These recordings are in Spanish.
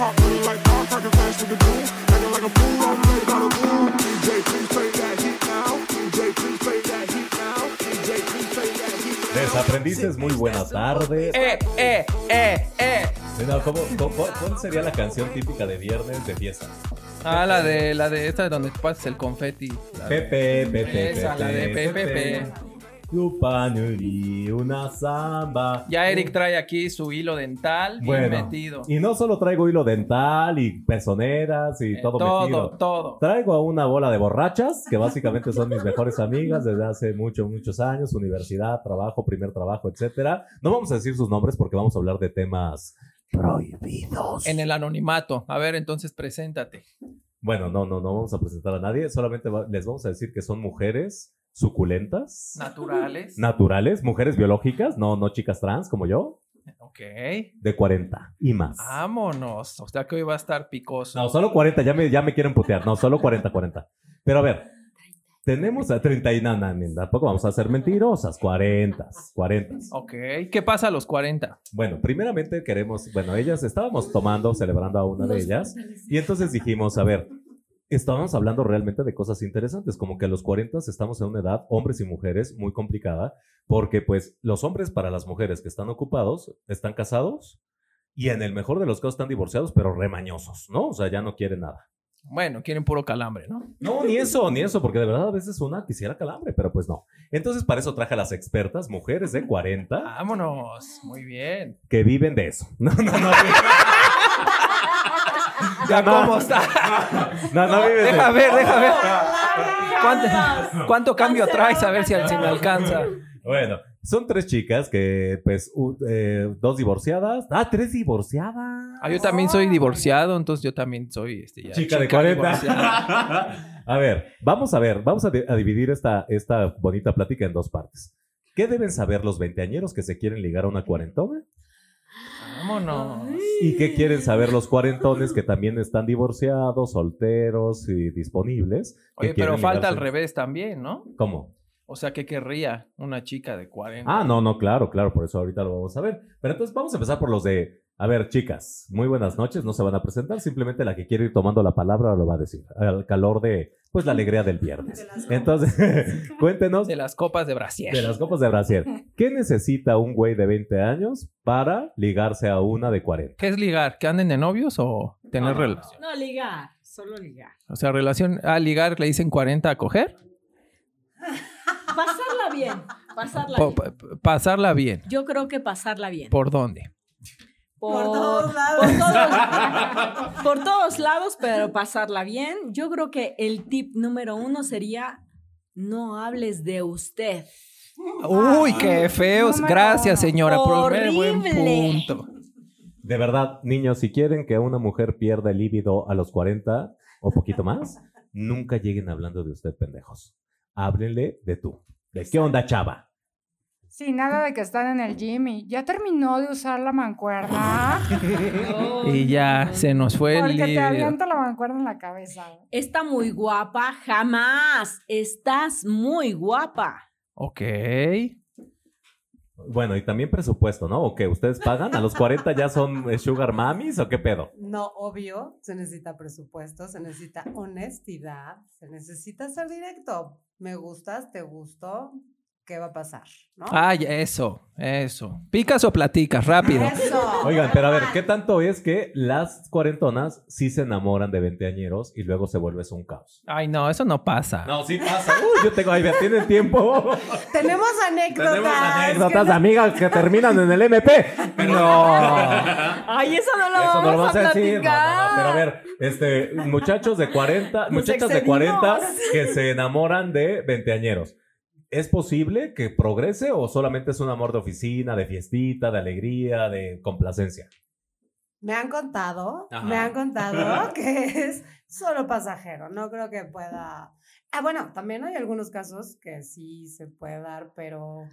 Hot money like firecracker flash with the boom. Acting like a fool all night about a boom. DJ, please play that heat now. DJ, please play that heat now. DJ, please play that heat now. Desaprendices, muy buenas tardes. Eh, eh, eh, eh. No, ¿cómo- cómo- cuál- ¿Cuál sería la canción típica de viernes de fiesta? Ah, la de la de esta de donde pasas el confeti. La de- Pepe, Pepe, Esa, la de Pepe, una samba. Ya Eric trae aquí su hilo dental bien metido. y no solo traigo hilo dental y pezoneras y Eh, todo, todo, metido. todo. Traigo a una bola de borrachas, que básicamente son mis mejores amigas desde hace muchos, muchos años, universidad, trabajo, primer trabajo, etcétera. No vamos a decir sus nombres porque vamos a hablar de temas prohibidos. En el anonimato. A ver, entonces preséntate. Bueno, no, no, no vamos a presentar a nadie, solamente va- les vamos a decir que son mujeres suculentas, Naturales. naturales, mujeres biológicas, no, no chicas trans como yo, ok. de 40 y más. Vámonos. O sea que hoy va a estar picoso. No, solo 40, ya me, ya me quieren putear. No, solo 40, 40. Pero a ver, tenemos a 30 y nada, tampoco vamos a ser mentirosas. 40, 40. Ok. ¿Qué pasa a los 40? Bueno, primeramente queremos, bueno, ellas estábamos tomando, celebrando a una de ellas. Y entonces dijimos, a ver, estábamos hablando realmente de cosas interesantes, como que a los 40 estamos en una edad, hombres y mujeres, muy complicada, porque pues los hombres para las mujeres que están ocupados, están casados y en el mejor de los casos están divorciados, pero remañosos, ¿no? O sea, ya no quieren nada. Bueno, quieren puro calambre, ¿no? No, ni eso, ni eso, porque de verdad a veces una quisiera calambre, pero pues no. Entonces, para eso traje a las expertas, mujeres de 40, Vámonos. Muy bien. que viven de eso. No, no, no. Ya, no. ¿cómo está? No, no viven de Deja ver, deja ver. ¿Cuánto, cuánto cambio traes? A ver si, si me alcanza. Bueno, son tres chicas que, pues, u- eh, dos divorciadas. Ah, tres divorciadas. Ah, yo también soy divorciado, entonces yo también soy este, ya, Chica de 40. divorciada. a ver, vamos a ver, vamos a, di- a dividir esta, esta bonita plática en dos partes. ¿Qué deben saber los veinteañeros que se quieren ligar a una cuarentona? Vámonos. ¿Y qué quieren saber los cuarentones que también están divorciados, solteros y disponibles? Oye, pero falta al revés también, ¿no? ¿Cómo? O sea, ¿qué querría una chica de 40? Ah, no, no, claro, claro, por eso ahorita lo vamos a ver. Pero entonces vamos a empezar por los de, a ver, chicas, muy buenas noches, no se van a presentar, simplemente la que quiere ir tomando la palabra lo va a decir, al calor de, pues, la alegría del viernes. Entonces, cuéntenos De las copas de Brasil. de las copas de Brasil. ¿Qué necesita un güey de 20 años para ligarse a una de 40? ¿Qué es ligar? ¿Que anden de novios o tener No. relación? No, ligar, solo ligar. O sea, relación. Ah, ligar le dicen 40 a coger. Pasarla bien, pasarla bien. pa- pasarla bien. Yo creo que pasarla bien. ¿Por dónde? Por, Por todos lados. Por todos, por todos lados, pero pasarla bien. Yo creo que el tip número uno sería no hables de usted. Uy, qué feos. Número Gracias, señora, por el buen Horrible. punto. De verdad, niños, si quieren que una mujer pierda el líbido a los 40 o poquito más, nunca lleguen hablando de usted, pendejos. Háblenle de tú. ¿De qué onda, chava? Sí, nada de que están en el gym y ya terminó de usar la mancuerna. Y ya se nos fue el Porque te avienta la mancuerna en la cabeza. Está muy guapa, jamás. Estás muy guapa. Ok. Bueno, y también presupuesto, ¿no? ¿O qué? ¿Ustedes pagan? ¿A los 40 ya son sugar mamis o qué pedo? No, obvio, se necesita presupuesto, se necesita honestidad, se necesita ser directo. Me gustas, te gusto, ¿qué va a pasar? ¿No? Ay, eso, eso. ¿Picas o platicas? Rápido. Eso. Oigan, pero a ver, ¿qué tanto es que las cuarentonas sí se enamoran de veinteañeros y luego se vuelve eso un caos? Ay, no, eso no pasa. No, sí pasa. Uy, yo tengo, ahí me tienen tiempo. Tenemos anécdotas. Tenemos anécdotas de amigas que terminan en el MP. No. Ay, eso no lo Eso no lo vamos vas a a decir. No, no, pero a ver, este, muchachos de 40, Nos muchachas de excedimos. 40 que se enamoran de veinteañeros. ¿Es posible que progrese o solamente es un amor de oficina, de fiestita, de alegría, de complacencia? Me han contado, Ajá. me han contado que es solo pasajero. No creo que pueda. Ah, bueno, también hay algunos casos que sí se puede dar, pero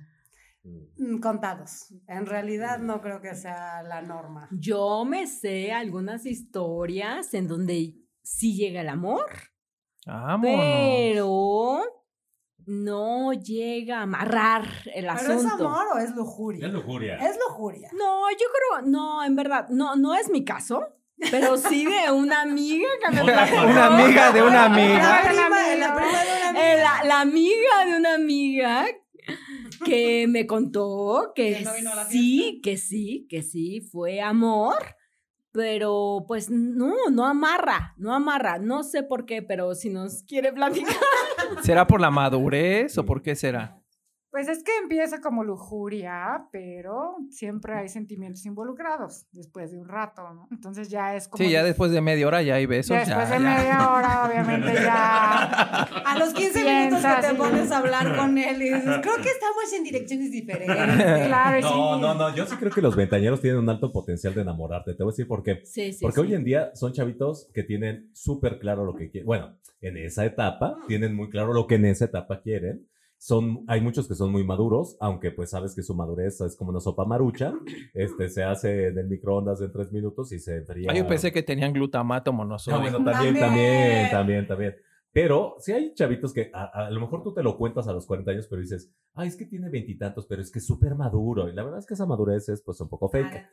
mm, contados. En realidad no creo que sea la norma. Yo me sé algunas historias en donde sí llega el amor, Vámonos. pero no llega a amarrar el ¿Pero asunto. es amor o es lujuria? lujuria. Es lujuria. No, yo creo, no, en verdad, no, no es mi caso, pero sí de una amiga que me platicó. Una amiga de una La amiga. prima, la prima de una Eh, la, la amiga de una amiga que me contó que ¿Que no vino a la sí, que sí, que sí, fue amor, pero pues no, no amarra, no amarra, no sé por qué, pero si nos quiere platicar. ¿Será por la madurez o por qué será? Pues es que empieza como lujuria, pero siempre hay sentimientos involucrados después de un rato, ¿no? Entonces ya es como... Sí, ya después de media hora ya hay besos. ya ya, después de ya. media hora, obviamente ya... A los 15 minutos que te pones a hablar con él y dices, creo que estamos en direcciones diferentes. Claro, No, sí. no, no. Yo sí creo que los ventañeros tienen un alto potencial de enamorarte. Te voy a decir por qué. Sí, sí. Porque sí. hoy en día son chavitos que tienen súper claro lo que quieren. Bueno, en esa etapa tienen muy claro lo que en esa etapa quieren. Son, hay muchos que son muy maduros, aunque pues sabes que su madurez es como una sopa marucha. Este se hace en el microondas en tres minutos y se enfría. Ah, yo pensé que tenían glutamato Ah, monosódico. bueno, también, También. también, también, también. Pero sí hay chavitos que a, a lo mejor tú te lo cuentas a los 40 años, pero dices, ay, es que tiene veintitantos, pero es que es súper maduro. Y la verdad es que esa madurez es pues un poco fake,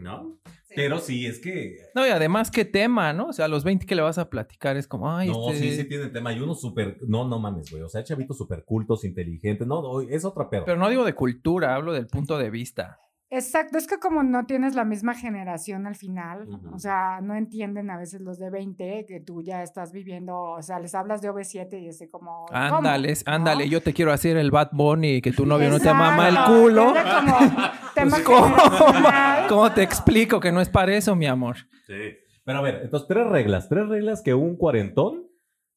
¿no? Pero sí, es que... No, y además, ¿qué tema, no? O sea, a los 20 que le vas a platicar es como, ay, no, este... sí, sí tienen tema. Y uno súper... No, no mames, güey. O sea, hay chavitos súper cultos, inteligentes. No, no, es otra pedo. Pero no digo de cultura, hablo del punto de vista. Exacto, es que como no tienes la misma generación al final, o sea, no entienden a veces los de 20 que tú ya estás viviendo, o sea, les hablas de OV7 y es de como... Ándale, ¿No? ándale, yo te quiero hacer el Bad Bunny y que tu novio no te mama el culo. es de como tema Pues, ¿cómo? ¿Cómo te explico que no es para eso, mi amor? Sí. Pero a ver, entonces, tres reglas. Tres reglas que un cuarentón,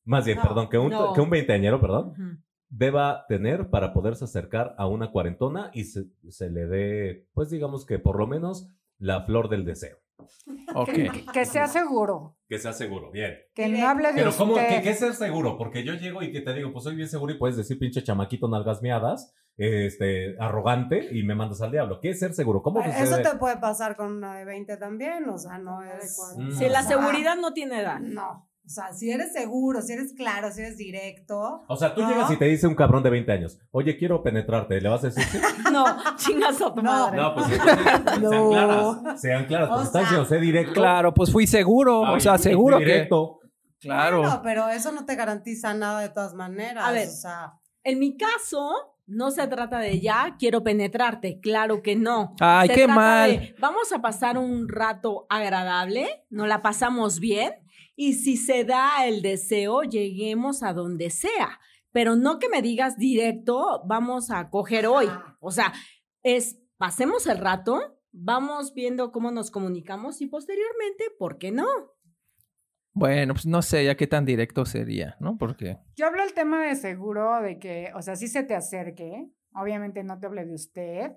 más bien, No, perdón, que un, no. que un veinteañero, perdón. Deba tener para poderse acercar a una cuarentona y se, se le dé, pues digamos que por lo menos la flor del deseo. Ok. Que, que sea seguro, Que sea seguro, bien. que no hable de Pero ¿cómo, usted. qué, qué es ser seguro? Porque yo llego y que te digo, pues soy bien seguro y puedes decir pinche chamaquito nalgas miadas, este, arrogante y me mandas al diablo. ¿Qué es ser seguro? ¿Cómo Eso sucede? te puede pasar con una de 20 también, o sea, no es... Mm. Sí, la o sea, seguridad no tiene edad. No, o sea, si eres seguro, si eres claro, si eres directo... O sea, tú ¿No? llegas y te dice un cabrón de 20 años, oye, quiero penetrarte, ¿le vas a decir? No, chingas a tu No. madre. No, pues entonces, sean No. claras, sean claras, O sea, diciendo, sé directo. Claro, pues fui seguro, Ay, o sea, seguro que... directo. Claro. Bueno, pero eso no te garantiza nada de todas maneras. A ver. o sea, En mi caso, no se trata de ya quiero penetrarte, claro que no. Ay, Se qué trata mal. de, vamos a pasar un rato agradable, nos la pasamos bien y si se da el deseo, lleguemos a donde sea. Pero no que me digas directo, vamos a coger hoy. O sea, es pasemos el rato, vamos viendo cómo nos comunicamos y posteriormente, ¿por qué no? Bueno, pues no sé ya qué tan directo sería, ¿no? Porque... Yo hablo el tema de seguro, de que, o sea, sí se te acerque, obviamente no te hable de usted,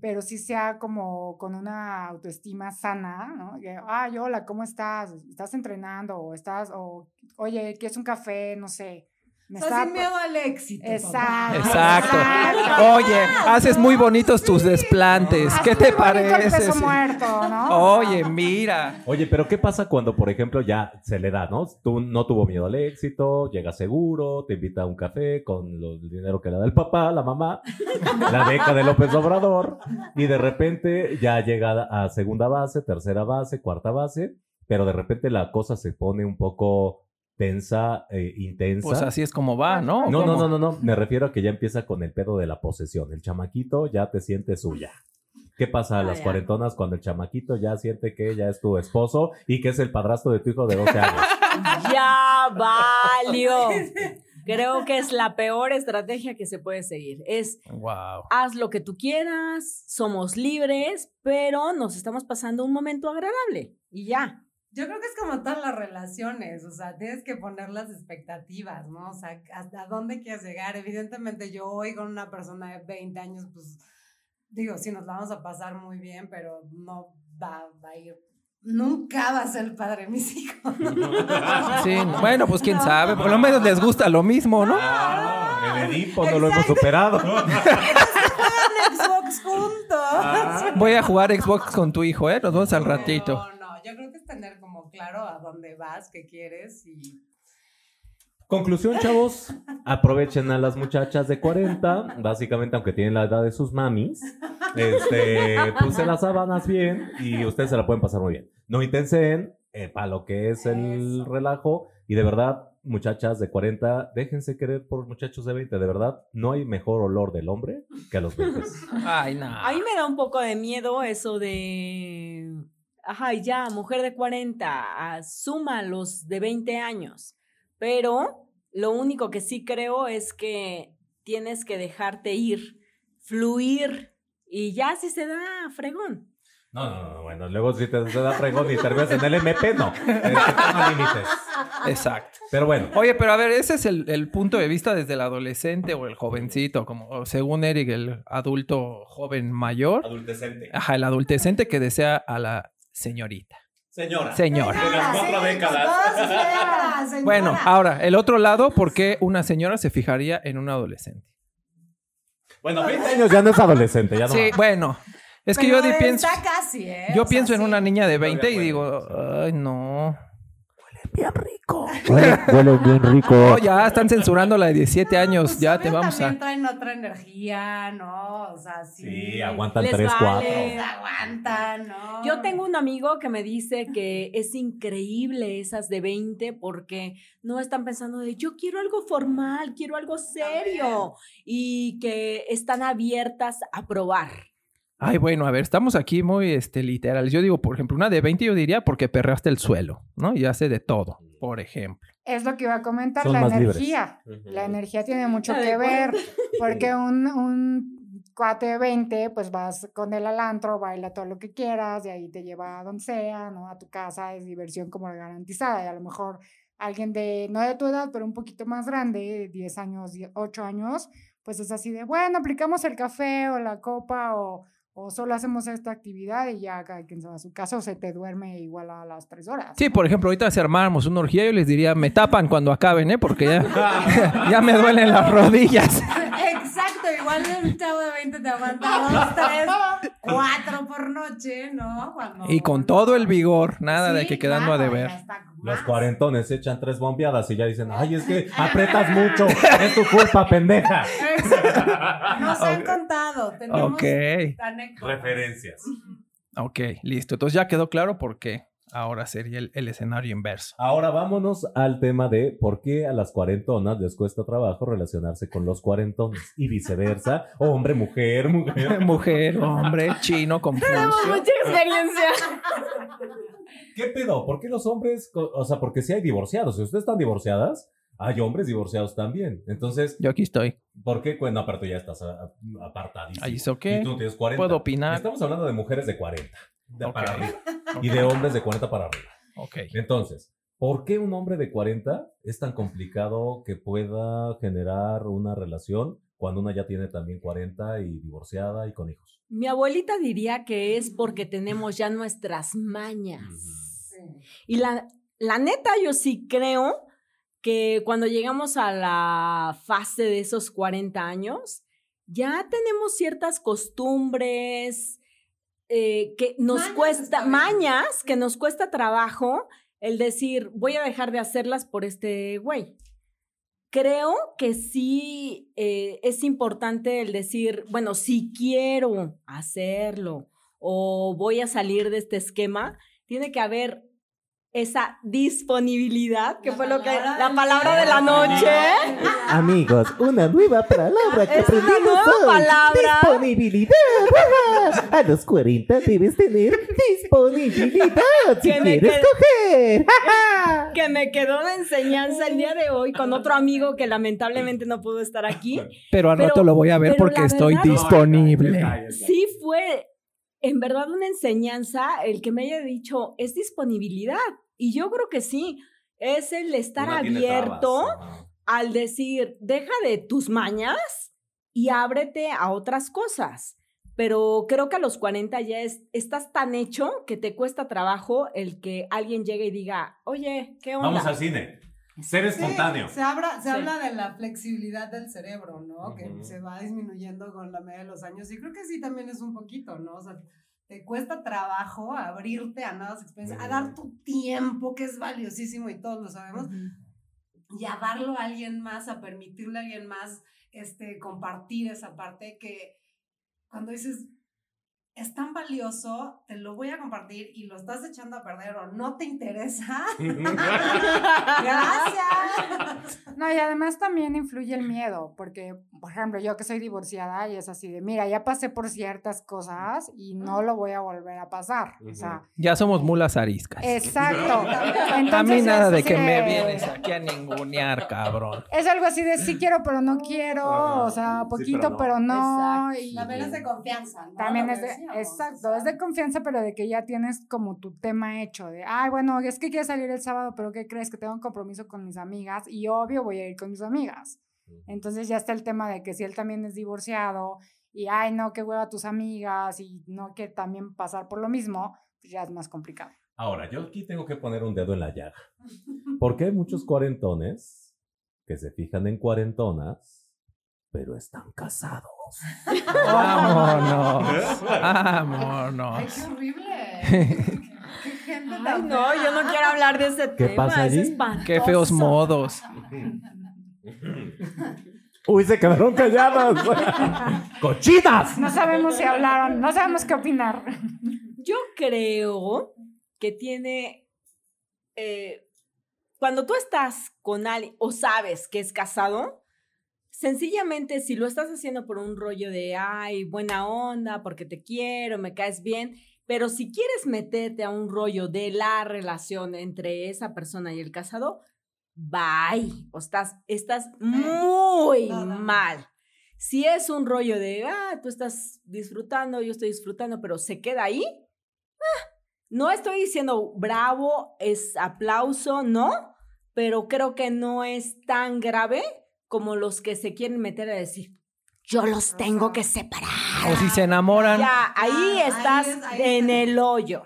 pero sí sea como con una autoestima sana, ¿no? Que, ay, hola, ¿cómo estás? ¿Estás entrenando? O estás, o, oye, ¿quieres un café? No sé. Me o sea, está- sin miedo al éxito. Exacto. Exacto. Exacto. Oye, haces muy bonitos tus desplantes. ¿Qué te parece? peso Sí. muerto, ¿no? Oye, mira. Oye, pero ¿qué pasa cuando, por ejemplo, ya se le da, ¿no? Tú no tuvo miedo al éxito, llega seguro, te invita a un café con lo- el dinero que le da el papá, la mamá, la beca de López Obrador, y de repente ya llega a segunda base, tercera base, cuarta base, pero de repente la cosa se pone un poco tensa, eh, intensa. Pues así es como va, ¿no? no, no, ¿Cómo? no, no, no, me refiero a que ya empieza con el pedo de la posesión. El chamaquito ya te siente suya. ¿Qué pasa a Ah, las cuarentonas cuando el chamaquito ya siente que ya es tu esposo y que es el padrastro de tu hijo de 12 años? Ya valió. Creo que es la peor estrategia que se puede seguir. Es Wow. haz lo que tú quieras, somos libres, pero nos estamos pasando un momento agradable y ya. Yo creo que es como todas las relaciones, o sea, tienes que poner las expectativas, ¿no? O sea, hasta dónde quieres llegar. Evidentemente yo hoy con una persona de 20 años, pues digo, sí nos la vamos a pasar muy bien, pero no va, va a ir, nunca va a ser padre de mis hijos. Sí, bueno, pues quién sabe. Por lo menos les gusta lo mismo, ¿no? Ah, el Edipo no lo hemos superado. Juegan Xbox juntos. Voy a jugar Xbox con tu hijo, ¿eh? Nos vemos al ratito. Yo creo que es tener como claro a dónde vas, qué quieres y... Conclusión, chavos. Aprovechen a las muchachas de 40, básicamente, aunque tienen la edad de sus mamis. Este, puse las sábanas bien y ustedes se la pueden pasar muy bien. No intensen para lo que es el relajo y de verdad, muchachas de 40, déjense querer por muchachos de 20. De verdad, no hay mejor olor del hombre que a los 20. Ay, no. A mí me da un poco de miedo eso de. Ajá, y ya, mujer de 40, asuma los de 20 años. Pero lo único que sí creo es que tienes que dejarte ir, fluir, y ya si se da fregón. No, no, no, bueno, luego si te da fregón y terminas en el MP, no. No límites. Exacto. Pero bueno. Oye, pero a ver, ese es el, el punto de vista desde el adolescente o el jovencito, como o según Eric, el adulto joven mayor. Adultecente. Ajá, el adultecente que desea a la señorita. Señora. Señora. De las cuatro sí, décadas. dos señora, señora. Bueno, ahora, el otro lado, ¿por qué una señora se fijaría en un adolescente? Bueno, 20 años ya no es adolescente, ya no. Sí, bueno. Es que Pero yo pienso, Está casi, ¿eh? yo O sea, pienso en sí. una niña de 20 y digo, ay, no. Huele, huele bien rico. No, ya están censurando la de 17 años, Pues ya te vamos también a... traen otra energía, ¿no? O sea, sí. Sí, aguantan Les 3, 4. vale. Aguantan, ¿no? Yo tengo un amigo que me dice que es increíble esas de 20 porque no están pensando de yo quiero algo formal, quiero algo serio y que están abiertas a probar. Ay, bueno, a ver, estamos aquí muy este, literales. Yo digo, por ejemplo, una de 20 yo diría porque perraste el suelo, ¿no? Y hace de todo, por ejemplo. Es lo que iba a comentar, Son la libres. energía. La energía tiene mucho de que ver, porque un, un cuate de 20, pues vas con él al antro, baila todo lo que quieras, y ahí te lleva a donde sea, ¿no? A tu casa, es diversión como garantizada, y a lo mejor alguien de, no de tu edad, pero un poquito más grande, 10 años, 8 años, pues es así de, bueno, aplicamos el café o la copa o, o solo hacemos esta actividad y ya cada quien se va a su casa o se te duerme igual a las 3 horas. Sí, por ejemplo, ahorita si armáramos una orgía, yo les diría, me tapan cuando acaben, ¿eh? Porque ya, ya me duelen las rodillas. Exacto, igual un chavo de 20 te aguanta dos, tres, cuatro por noche, ¿no? Cuando- Y con todo el vigor, nada de que quedando a deber. ya está Los cuarentones se echan tres bombeadas y ya dicen, ay, es que apretas mucho, es tu culpa, pendeja. Nos han contado, tenemos Ok, anécdotas. Referencias. ok, listo. Entonces ya quedó claro por qué ahora sería el, el escenario inverso. Ahora vámonos al tema de por qué a las cuarentonas les cuesta trabajo relacionarse con los cuarentones y viceversa, hombre, mujer, mujer. Mujer, hombre, chino, confucio. Mucha experiencia. ¿Qué pedo? ¿Por qué los hombres, o sea, porque si hay divorciados, si ustedes están divorciadas, hay hombres divorciados también. Entonces, Yo aquí estoy. ¿por qué? Bueno, aparte ya estás apartadísimo. Ahí Y qué. tú no tienes 40. Puedo opinar. Estamos hablando de mujeres de 40 de Ok. para arriba, y de hombres de 40 para arriba. Ok. Entonces, ¿por qué un hombre de 40 es tan complicado que pueda generar una relación cuando una ya tiene también 40 y divorciada y con hijos? Mi abuelita diría que es porque tenemos ya nuestras mañas. Y la, la neta, yo sí creo que cuando llegamos a la fase de esos 40 años, ya tenemos ciertas costumbres eh, que nos Mañas cuesta, mañas, que nos cuesta trabajo el decir, voy a dejar de hacerlas por este güey. Creo que sí eh, es importante el decir, bueno, si quiero hacerlo o voy a salir de este esquema, tiene que haber esa disponibilidad, que La fue lo que la palabra de la noche. Amigos, una nueva palabra que Es una aprendimos nueva hoy. palabra. Disponibilidad. A los 40 debes tener disponibilidad si Que me quieres qued- coger. que me quedó de enseñanza el día de hoy con otro amigo que lamentablemente no pudo estar aquí. Pero al Pero- rato lo voy a ver porque la estoy verdad- disponible. Sí fue en verdad una enseñanza el que me haya dicho es disponibilidad. Y yo creo que sí, es el estar Una abierto al decir, deja de tus mañas y ábrete a otras cosas. Pero creo que a los 40 ya es, estás tan hecho que te cuesta trabajo el que alguien llegue y diga, oye, ¿qué onda? Vamos al cine. Ser Sí, espontáneo. se, habla, se Sí. habla de la flexibilidad del cerebro, ¿no? Que Ujú. se va disminuyendo con la medida de los años. Y creo que sí también es un poquito, ¿no? O sea, te cuesta trabajo abrirte a nuevas experiencias, a dar tu tiempo, que es valiosísimo y todos lo sabemos. Y a darlo a alguien más, a permitirle a alguien más este, compartir esa parte que cuando dices, es tan valioso, te lo voy a compartir y lo estás echando a perder o no te interesa. Gracias. No, y además también influye el miedo, porque, por ejemplo, yo que soy divorciada y es así de, mira, ya pasé por ciertas cosas y no lo voy a volver a pasar. O sea, Ya somos mulas ariscas. exacto. a Entonces, mí nada es de que me vienes aquí a ningunear, cabrón. Es algo así de sí quiero, pero no quiero, o sea, Sí, poquito, pero no. pero no. Y- También es de confianza, ¿no? También es de, exacto, o es de confianza, pero de que ya tienes como tu tema hecho, de, ay, bueno, es que quieres salir el sábado, pero ¿qué crees? Que tengo un compromiso con mis amigas y obvio voy a ir con mis amigas. Entonces ya está el tema de que si él también es divorciado y, ay, no, qué hueva tus amigas y no quiere también pasar por lo mismo, pues ya es más complicado. Ahora, yo aquí tengo que poner un dedo en la llaga. Porque hay muchos cuarentones que se fijan en cuarentonas, pero están casados. Vámonos. Ay, Vámonos. qué horrible. Qué gente Ay, tan no, yo no quiero hablar de ese ¿Qué tema. pasa es allí? espantoso. Qué feos modos. Uy, se quedaron calladas. ¡Cochinas! No sabemos si hablaron, no sabemos qué opinar. Yo creo que tiene. eh, cuando tú estás con alguien o sabes que es casado, sencillamente si lo estás haciendo por un rollo de, ay, buena onda, porque te quiero, me caes bien, pero si quieres meterte a un rollo de la relación entre esa persona y el casado, bye. O estás, estás muy No, no, no. mal. Si es un rollo de, ah, tú estás disfrutando, yo estoy disfrutando, pero se queda ahí, ah, no estoy diciendo bravo, es aplauso, no, pero creo que no es tan grave como los que se quieren meter a decir, yo los tengo que separar. O si se enamoran. Ya, ahí Ah, ahí estás es- ahí en está. el hoyo.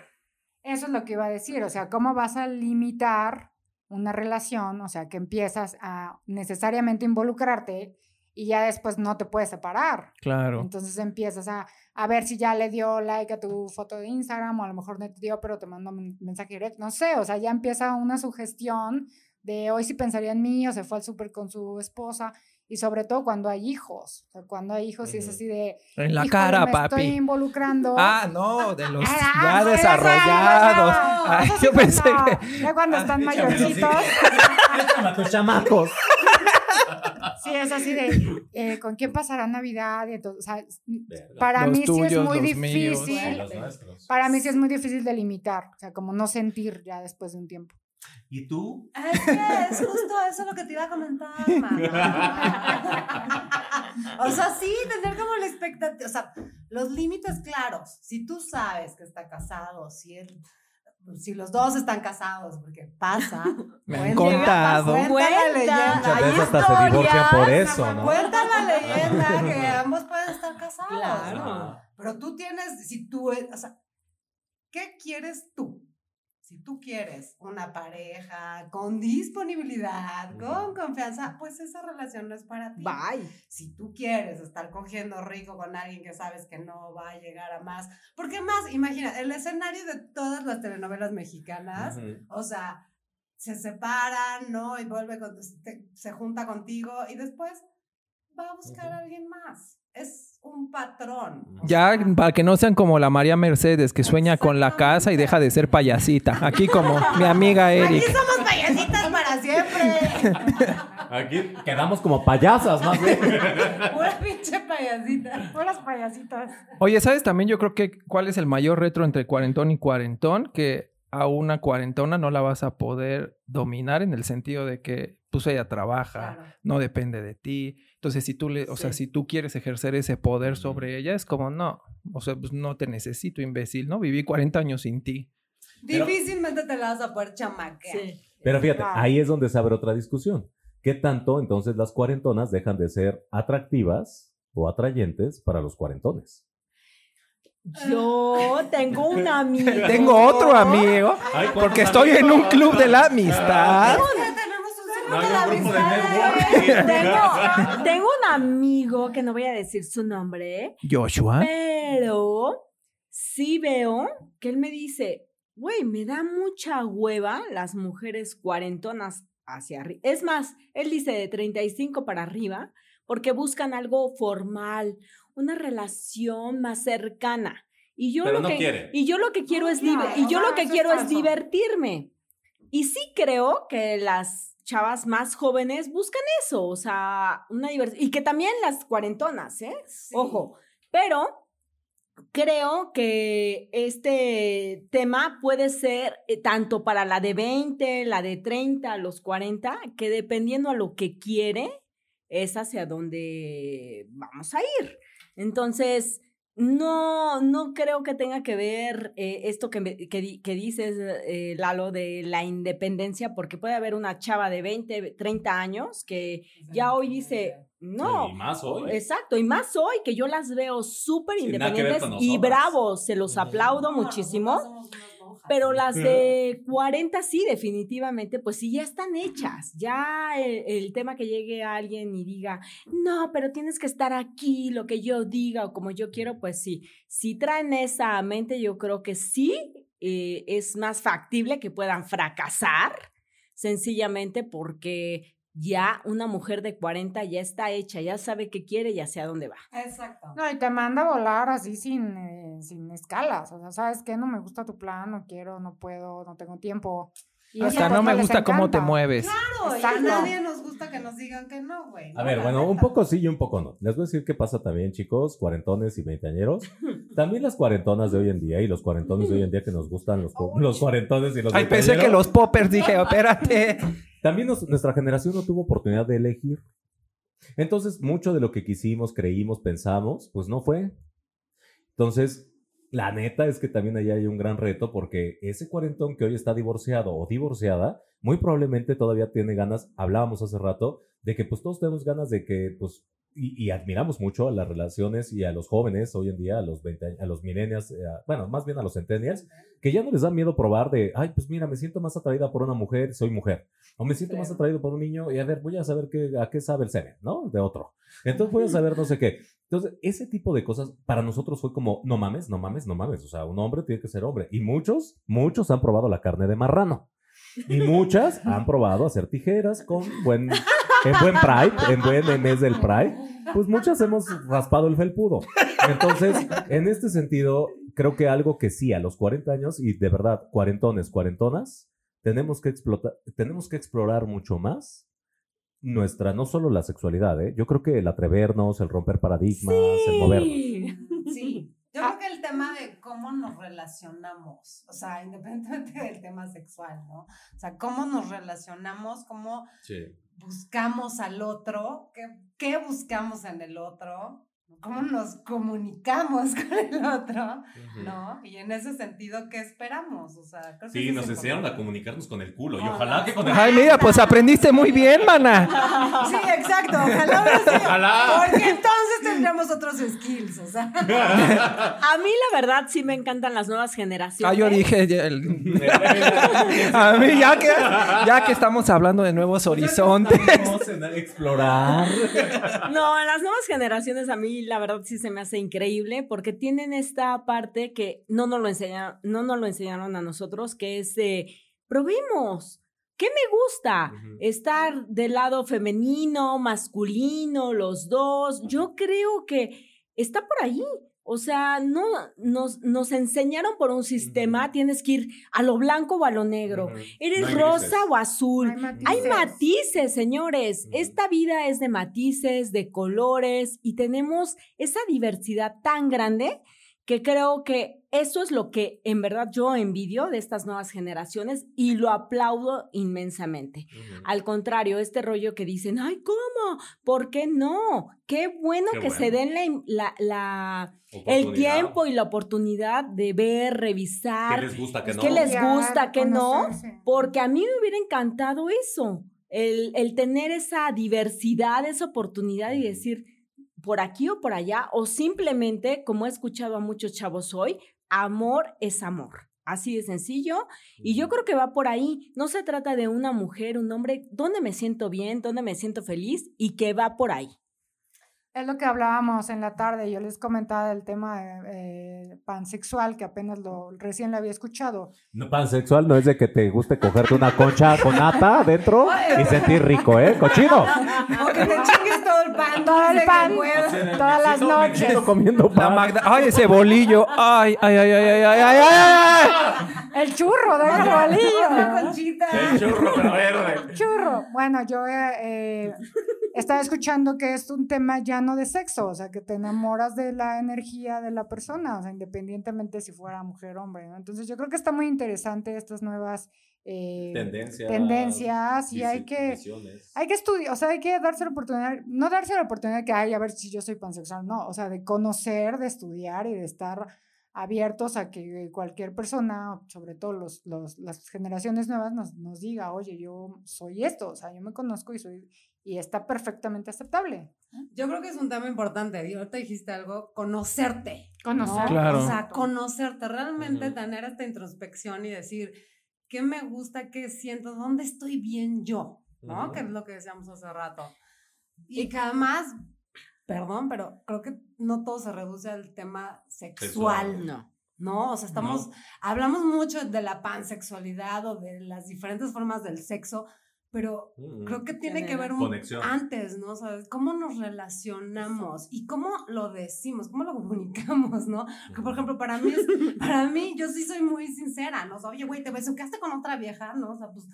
Eso es lo que iba a decir, o sea, ¿cómo vas a limitar una relación? O sea, que empiezas a necesariamente involucrarte y ya después no te puedes separar. Claro. Entonces empiezas a, a ver si ya le dio like a tu foto de Instagram o a lo mejor no te dio, pero te mandó un mensaje directo. No sé, o sea, ya empieza una sugestión de hoy sí pensaría en mí o se fue al súper con su esposa. Y sobre todo cuando hay hijos. O sea, cuando hay hijos y es así de... En la "Híjole, cara, me Estoy papi. involucrando. Ah, no, de los Ah, ya sí, desarrollados. sí, Ay, sí yo pensé no. que. Ya cuando Ah, están sí. mayorcitos, tus chamacos. sí, es así de, eh, ¿con quién pasará Navidad? Y entonces, o sea, para Los mí sí es muy los míos. difícil. Sí, los. Para mí sí es muy difícil de limitar, o sea, como no sentir ya después de un tiempo. ¿Y tú? Es que es justo eso lo que te iba a comentar, mamá. o sea, sí, tener como la expectativa, o sea, los límites claros. Si tú sabes que está casado, si él, si los dos están casados, porque pasa. Me han contado. Cuenta la leyenda. Muchas Hay veces hasta se divorcian por eso, ¿no? Cuenta la leyenda que ambos pueden estar casados. Claro. Pero tú tienes, si tú, o sea, ¿qué quieres tú? Si tú quieres una pareja con disponibilidad, con confianza, pues esa relación no es para ti. Bye. Si tú quieres estar cogiendo rico con alguien que sabes que no va a llegar a más, porque más, imagina, el escenario de todas las telenovelas mexicanas, Ujú. o sea, se separan, ¿no? Y vuelve, con- te- se junta contigo y después va a buscar a alguien más. Es un patrón. Ya, sea, para que no sean como la María Mercedes, que sueña con la casa y deja de ser payasita. Aquí como mi amiga Aquí Eric. somos payasitas para siempre. Aquí quedamos como payasas, más bien. Pura pinche payasita. Puras payasitas. Oye, ¿sabes también yo creo que cuál es el mayor retro entre cuarentón y cuarentón? Que a una cuarentona no la vas a poder dominar en el sentido de que pues ella trabaja, Claro. no depende de ti. Entonces, si tú le, o sea, si tú quieres ejercer ese poder sobre ella, es como, no, o sea, pues no te necesito, imbécil, ¿no? Viví 40 años sin ti. Pero- Difícilmente te la vas a poder chamaquear. Sí. Pero fíjate, Wow. ahí es donde se abre otra discusión. ¿Qué tanto entonces las cuarentonas dejan de ser atractivas o atrayentes para los cuarentones? Yo tengo un amigo. Tengo otro amigo, porque estoy en un club de la amistad. No hay un grupo de tengo, tengo un amigo que no voy a decir su nombre, Joshua. pero sí veo que él me dice, güey, me da mucha hueva las mujeres cuarentonas hacia arriba. Es más, él dice de 35 para arriba porque buscan algo formal, una relación más cercana. Y yo Pero lo no que quiere. y yo lo que quiero No, es claro, y yo no, lo que quiero es divertirme. Y sí creo que las chavas más jóvenes buscan eso, o sea, una diversión. Y que también las cuarentonas, ¿eh? Ojo, pero creo que este tema puede ser eh, tanto para la de 20, la de 30, los 40, que dependiendo a lo que quiere, es hacia donde vamos a ir. Entonces, no, no creo que tenga que ver eh, esto que, me- que, di- que dices, eh, Lalo, de la independencia, porque puede haber una chava de 20, 30 años que ya hoy dice, no, Y más hoy. Exacto, y más hoy que yo las veo súper independientes y bravos, se los aplaudo muchísimo. Pero las de 40 sí, definitivamente, pues sí, ya están hechas. Ya el, el tema que llegue alguien y diga, no, pero tienes que estar aquí, lo que yo diga o como yo quiero, pues sí. Si traen esa mente, yo creo que sí eh, es más factible que puedan fracasar, sencillamente porque ya una mujer de 40 ya está hecha, ya sabe qué quiere y hacia dónde va. Exacto. No, y te manda a volar así sin, eh, sin escalas. O sea, ¿sabes qué? No me gusta tu plan, no quiero, no puedo, no tengo tiempo. Y Hasta no me gusta cómo te mueves. Claro, y a nadie nos gusta que nos digan que no, güey. A ver, bueno, un poco sí y un poco no. Les voy a decir qué pasa también, chicos, cuarentones y veinteañeros. También las cuarentonas de hoy en día y los cuarentones de hoy en día que nos gustan los, los cuarentones y los Ay, pensé que los poppers, dije, espérate. También nos- nuestra generación no tuvo oportunidad de elegir. Entonces, mucho de lo que quisimos, creímos, pensamos, pues no fue. Entonces, la neta es que también ahí hay un gran reto porque ese cuarentón que hoy está divorciado o divorciada, muy probablemente todavía tiene ganas, hablábamos hace rato, de que pues todos tenemos ganas de que pues y, y admiramos mucho a las relaciones y a los jóvenes hoy en día, a los 20, años- a los millennials, eh, a- bueno, más bien a los centennials, que ya no les da miedo probar de, ay, pues mira, me siento más atraída por una mujer, soy mujer, o me siento más atraído por un niño y a ver, voy a saber qué, a qué sabe el semen, ¿no? De otro. Entonces voy a saber no sé qué. Entonces, ese tipo de cosas para nosotros fue como, no mames, no mames, no mames. O sea, un hombre tiene que ser hombre. Y muchos, muchos han probado la carne de marrano. Y muchas han probado hacer tijeras con buen, en buen Pride, en buen mes del Pride. Pues muchas hemos raspado el felpudo. Entonces, en este sentido, creo que algo que sí, a los 40 años, y de verdad, cuarentones, cuarentonas, tenemos que explotar, tenemos que explorar mucho más nuestra, no solo la sexualidad, ¿eh? Yo creo que el atrevernos, el romper paradigmas, el movernos. Sí. Yo creo que el tema de cómo nos relacionamos, o sea, independientemente del tema sexual, ¿no? O sea, cómo nos relacionamos, cómo buscamos al otro, qué, qué buscamos en el otro, cómo nos comunicamos con el otro, ¿no? Y en ese sentido, ¿qué esperamos? O sea, creo que Sí, nos enseñaron a comunicarnos con el culo. Y ojalá que con el... Ay, mira, pues aprendiste muy bien, mana. Sí, exacto, ojalá. Ojalá. Porque entonces tendremos otros skills, o sea. A mí la verdad sí me encantan las nuevas generaciones. Ah, yo dije, ya el- a mí ya que, ya que estamos hablando de nuevos horizontes. Vamos a explorar. No, las nuevas generaciones a mí la verdad sí se me hace increíble porque tienen esta parte que no nos lo enseñaron, no nos lo enseñaron a nosotros, que es de probemos. ¿Qué me gusta? Estar del lado femenino, masculino, los dos. Yo creo que está por ahí. O sea, no nos, nos enseñaron por un sistema, tienes que ir a lo blanco o a lo negro. Eres No rosa grises. o azul. Hay matices. Hay matices, señores. Esta vida es de matices, de colores y tenemos esa diversidad tan grande que creo que eso es lo que en verdad yo envidio de estas nuevas generaciones y lo aplaudo inmensamente. Al contrario, este rollo que dicen, ay, ¿cómo? ¿Por qué no? Qué bueno Qué que se den la, im- la- la- el tiempo y la oportunidad de ver, ¿Qué revisar, les gusta que no? ¿Qué les gusta, qué no? porque a mí me hubiera encantado eso, el, el tener esa diversidad, esa oportunidad y decir por aquí o por allá, o simplemente, como he escuchado a muchos chavos hoy, amor es amor. Así de sencillo. Y yo creo que va por ahí. No se trata de una mujer, un hombre, ¿dónde me siento bien? ¿Dónde me siento feliz? Y que va por ahí. Es lo que hablábamos en la tarde. Yo les comentaba del tema de, eh, pansexual, que apenas lo recién lo había escuchado. No, pansexual no es de que te guste cogerte una concha con nata adentro y sentir rico, ¿eh? ¡Cochino! O que te chingues todo el pan. Todo el pan, todas las noches. Comiendo La pan. Magda, ay, ese bolillo. Ay, ay, ay, ay, ay, ay, ay, ay, ay. El churro, de Una bolillo. conchita. churro, pero verde. Churro. Bueno, yo eh, eh, estaba escuchando que es un tema ya no de sexo, o sea, que te enamoras de la energía de la persona, o sea, independientemente si fuera mujer o hombre, ¿no? Entonces yo creo que está muy interesante estas nuevas eh, Tendencias. tendencias y hay que, visiones. hay que estudiar, o sea, hay que darse la oportunidad, no darse la oportunidad de que, ay, a ver si yo soy pansexual, no, o sea, de conocer, de estudiar y de estar abiertos a que cualquier persona, sobre todo los, los- las generaciones nuevas, nos, nos diga, oye, yo soy esto, o sea, yo me conozco y soy, y está perfectamente aceptable. Yo creo que es un tema importante. Y ahorita dijiste algo, conocerte. ¿no? Conocer. Claro. O sea, conocerte, realmente tener esta introspección y decir, ¿qué me gusta, qué siento, dónde estoy bien yo? ¿No? Ujú. Que es lo que decíamos hace rato. Y que además, perdón, pero creo que no todo se reduce al tema sexual. No. No, o sea, estamos, hablamos mucho de la pansexualidad o de las diferentes formas del sexo, pero creo que tiene que ver un Conexión. antes, ¿no? ¿Sabes? ¿Cómo nos relacionamos y cómo lo decimos, cómo lo comunicamos, ¿no? Que, por ejemplo, para mí, es- para mí, yo sí soy muy sincera, ¿no? O sea, oye, güey, te besuqueaste con otra vieja, ¿no? O sea, pues,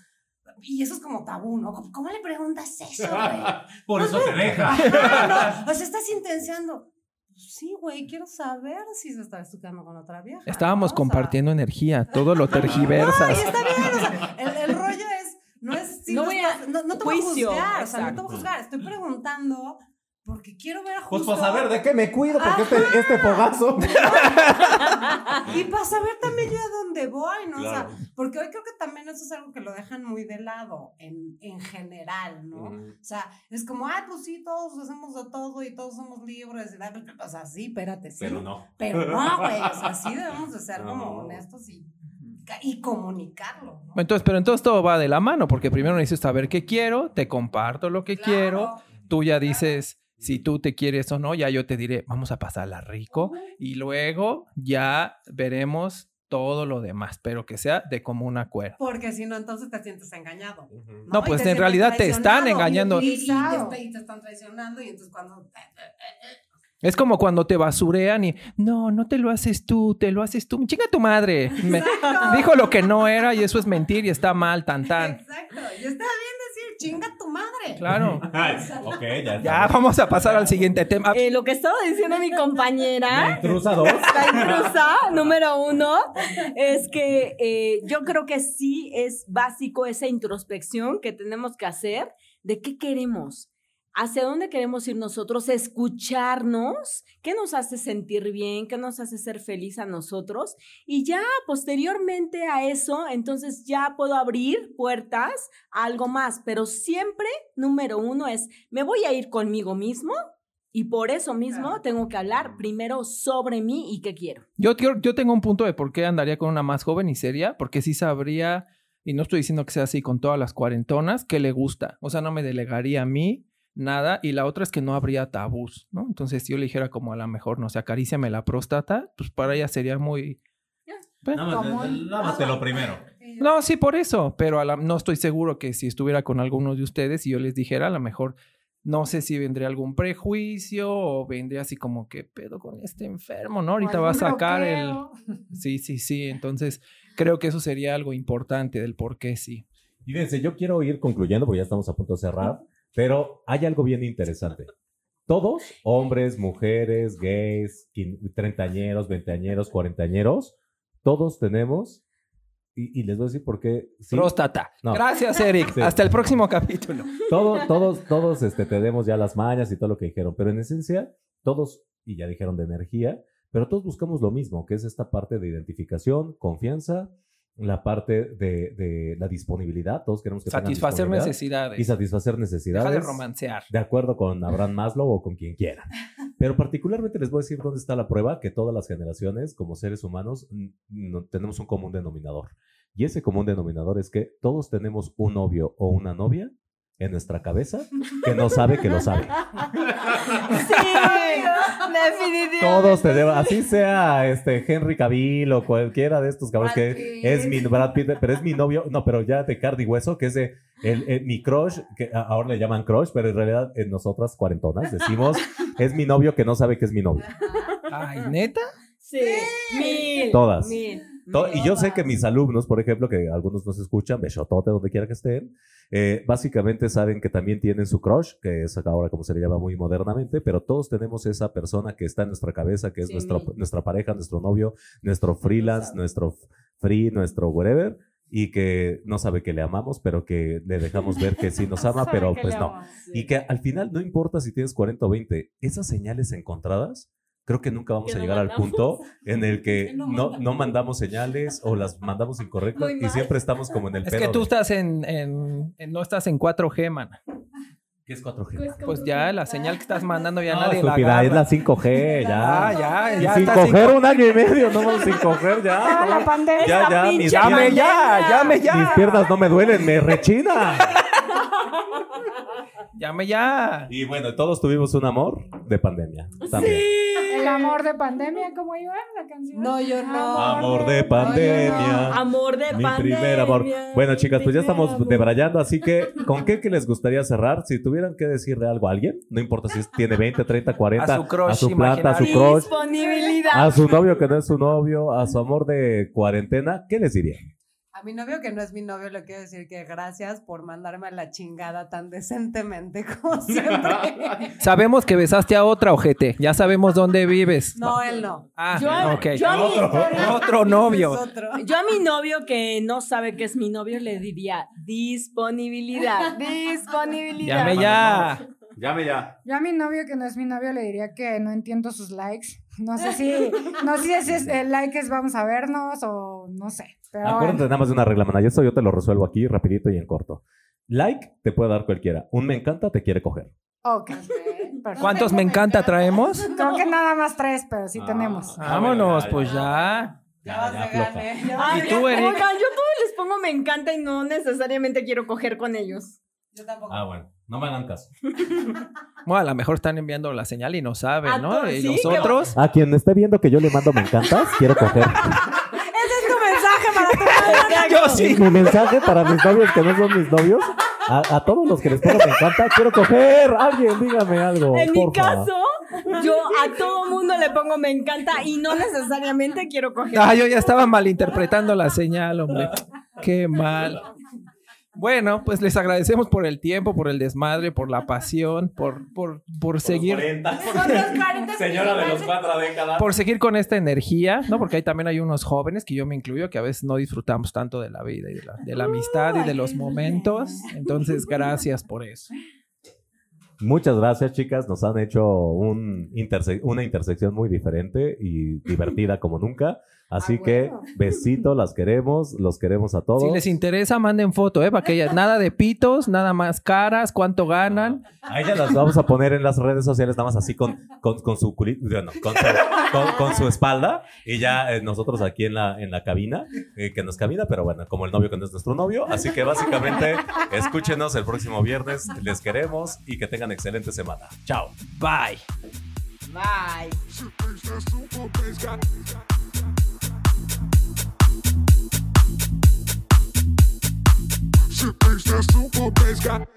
y eso es como tabú, ¿no? ¿Cómo, cómo le preguntas eso, güey? Por eso te deja. Ajá, no, o sea, estás intenciando. Sí, güey, quiero saber si se está besuqueando con otra vieja. Estábamos ¿no? O sea, compartiendo energía, todo lo tergiversas. está bien, o sea, el, el rollo es, no es, si No voy a- estás- no, no te voy a juicio, juzgar, o sea, no te exacto. voy a juzgar, estoy preguntando porque quiero ver Pues justo, para saber de qué me cuido, porque este, este fogazo. y para saber también yo a dónde voy, ¿no? Claro. O sea, porque hoy creo que también eso es algo que lo dejan muy de lado en, en general, ¿no? O sea, es como, ah, pues sí, todos hacemos de todo y todos somos libres, y o sea, sí, espérate, sí. Pero no. Pero no, güey, o sea, sí debemos de ser como honestos y, y comunicarlo, ¿no? Entonces, pero entonces todo va de la mano, porque primero necesito saber qué quiero, te comparto lo que quiero, tú ya dices si tú te quieres o no, ya yo te diré, vamos a pasarla rico, y luego ya veremos todo lo demás, pero que sea de común acuerdo. Porque si no, entonces te sientes engañado. ¿no? Pues, en realidad te están engañando. Y, y- y Utilizado. te, y te están traicionando y entonces cuando... Es como cuando te basurean y, no, no te lo haces tú, te lo haces tú. Chinga tu madre. Me- dijo lo que no era y eso es mentir y está mal, tan tan. Exacto. Y está bien decir, chinga tu madre. Claro. Ok, ya está. Ya, vamos a pasar al siguiente tema. Eh, lo que estaba diciendo mi La compañera, intrusa dos. la intrusa número uno, es que eh, yo creo que sí es básico esa introspección que tenemos que hacer de qué queremos. ¿Hacia dónde queremos ir nosotros? Escucharnos, qué nos hace sentir bien, qué nos hace ser feliz a nosotros. Y ya posteriormente a eso, entonces ya puedo abrir puertas a algo más. Pero siempre, número uno es, me voy a ir conmigo mismo y por eso mismo tengo que hablar primero sobre mí y qué quiero. Yo, yo tengo un punto de por qué andaría con una más joven y seria, porque sí sabría, y no estoy diciendo que sea así con todas las cuarentonas, que le gusta. O sea, no me delegaría a mí nada. Y la otra es que no habría tabús, ¿no? Entonces, si yo le dijera como a lo mejor, no sé, acaríciame la próstata, pues para ella sería muy... Pues, de lo primero. No, sí, por eso, pero a la- no estoy seguro que si estuviera con alguno de ustedes y yo les dijera, a lo mejor no sé si vendría algún prejuicio o vendría así como que pedo con este enfermo, ¿no? Ahorita va a sacar el... Sí, sí, sí. Entonces, creo que eso sería algo importante del por qué sí. Y fíjense, yo quiero ir concluyendo porque ya estamos a punto de cerrar, pero hay algo bien interesante. Todos, hombres, mujeres, gays, treintañeros, veinteañeros, cuarentañeros, todos tenemos, y, y les voy a decir por qué. sí, Próstata. No. Gracias, Eric. Sí. Hasta el próximo capítulo. todo- todos, todos este, tenemos ya las mañas y todo lo que dijeron, pero en esencia, todos, y ya dijeron de energía, pero todos buscamos lo mismo, que es esta parte de identificación, confianza, la parte de, de la disponibilidad, todos queremos que Satisfacer necesidades. y satisfacer Deja necesidades. de romancear. De acuerdo con Abraham Maslow o con quien quiera. Pero particularmente les voy a decir dónde está la prueba que todas las generaciones, como seres humanos, no- tenemos un común denominador. Y ese común denominador es que todos tenemos un novio o una novia en nuestra cabeza que no sabe que lo sabe. Sí, definitivamente. Todos tenemos, así sea este Henry Cavill o cualquiera de estos cabrones Brad que Pitt. es mi Brad Pitt, pero es mi novio, no, pero ya de carne y hueso, que es de el, el- mi crush, que ahora le llaman crush, pero en realidad en nosotras cuarentonas decimos es mi novio que no sabe que es mi novio. Ay, ¿neta? Sí, mil. Todas. Mil. Y yo sé que mis alumnos, por ejemplo, que algunos nos escuchan, besotote donde quiera que estén, eh, básicamente saben que también tienen su crush, que es ahora como se le llama muy modernamente, pero todos tenemos esa persona que está en nuestra cabeza, que es Sí, nuestro, nuestra pareja, nuestro novio, nuestro freelance, nuestro free, nuestro whatever, y que no sabe que le amamos, pero que le dejamos ver que sí nos ama, pero pues no. Y que al final no importa si tienes 40 o 20, esas señales encontradas, creo que nunca vamos Que a no llegar al punto en el que Que no no, mandamos. no mandamos señales o las mandamos incorrectas y siempre estamos como en el Es pedo que tú de- estás en, en- en- no estás en 4G, man. ¿Qué es 4G? Pues ya la señal que estás mandando ya No, nadie la estúpida, es agarra. la 5G, ya. Ah, ya, Y ya sin coger un año y medio, no vamos sin coger Ah, la ya. pandemia. Ya, ya, pinche mis, Llame piernas- ya, llame ya. mis piernas no me duelen, me rechina. Llame ya. Y bueno, todos tuvimos un amor de pandemia. También. El amor de pandemia, ¿cómo iba la canción? No, yo no. Amor de pandemia. Amor de Mi pandemia. primer amor. Bueno, chicas, pues ya estamos amor. debrayando, así que ¿con qué que les gustaría cerrar? Si tuvieran que decirle algo a alguien, no importa si tiene 20, 30, 40, A su crush a su planta, a su crush, Disponibilidad. a su novio que no es su novio, a su amor de cuarentena, ¿qué les diría? A mi novio, que no es mi novio, le quiero decir que gracias por mandarme a la chingada tan decentemente como siempre. Sabemos que besaste a otra ojete. Ya sabemos dónde vives. No, él no. Ah, Yo- a mi- Otro novio. Otro. Yo a mi novio que no sabe que es mi novio le diría disponibilidad, disponibilidad. Llame ya. Llame ya. Yo a mi novio, que no es mi novio, le diría que no entiendo sus likes. No sé si, no sé si es, el like es vamos a vernos o no sé. Pero Acuérdate bueno. nada más de una regla, mana. Y esto yo te lo resuelvo aquí rapidito y en corto. Like te puede dar cualquiera. Un me encanta te quiere coger. Ok. perfecto. ¿Cuántos me encanta traemos? Creo que nada más tres, pero sí Ah. tenemos. Ah, Vámonos, ya, pues ya. ya. Ya ya vas ¿Y tú. Eric? Oigan, yo todos les pongo me encanta y no necesariamente quiero coger con ellos. Yo tampoco. Ah, bueno. No me hagan caso. Bueno, a lo mejor están enviando la señal y no saben, ¿no? todos, Y sí, nosotros. A quien esté viendo que yo le mando me encantas, quiero coger. Ese es tu mensaje para tu Yo sí. Mi mensaje para mis novios que no son mis novios, a, a todos los que les pongo me encanta, quiero coger. Alguien, dígame algo. En mi porfa. caso, yo a todo mundo le pongo me encanta y no necesariamente quiero coger. Ah, yo ya estaba malinterpretando la señal, hombre. Qué mal. Bueno, pues les agradecemos por el tiempo, por el desmadre, por la pasión, por, por, por seguir. Señora de los cuatro décadas. Por seguir con esta energía, ¿no? Porque ahí también hay unos jóvenes, que yo me incluyo, que a veces no disfrutamos tanto de la vida y de la, de la amistad y de los momentos. Entonces, gracias por eso. Muchas gracias, chicas. Nos han hecho un interse- una intersección muy diferente y divertida como nunca. Así Ah, que bueno. besito, las queremos, los queremos a todos. Si les interesa, manden foto, ¿eh? Para que haya nada de pitos, nada más caras, cuánto ganan. A ella las vamos a poner en las redes sociales, nada más así con, con, con su culito, bueno, con, su, con- con su espalda. Y ya eh, nosotros aquí en la, en la cabina, eh, que no es cabina, pero bueno, como el novio que no es nuestro novio. Así que básicamente, escúchenos el próximo viernes. Les queremos y que tengan excelente semana. Chao. Bye. Bye. She thinks that super bass got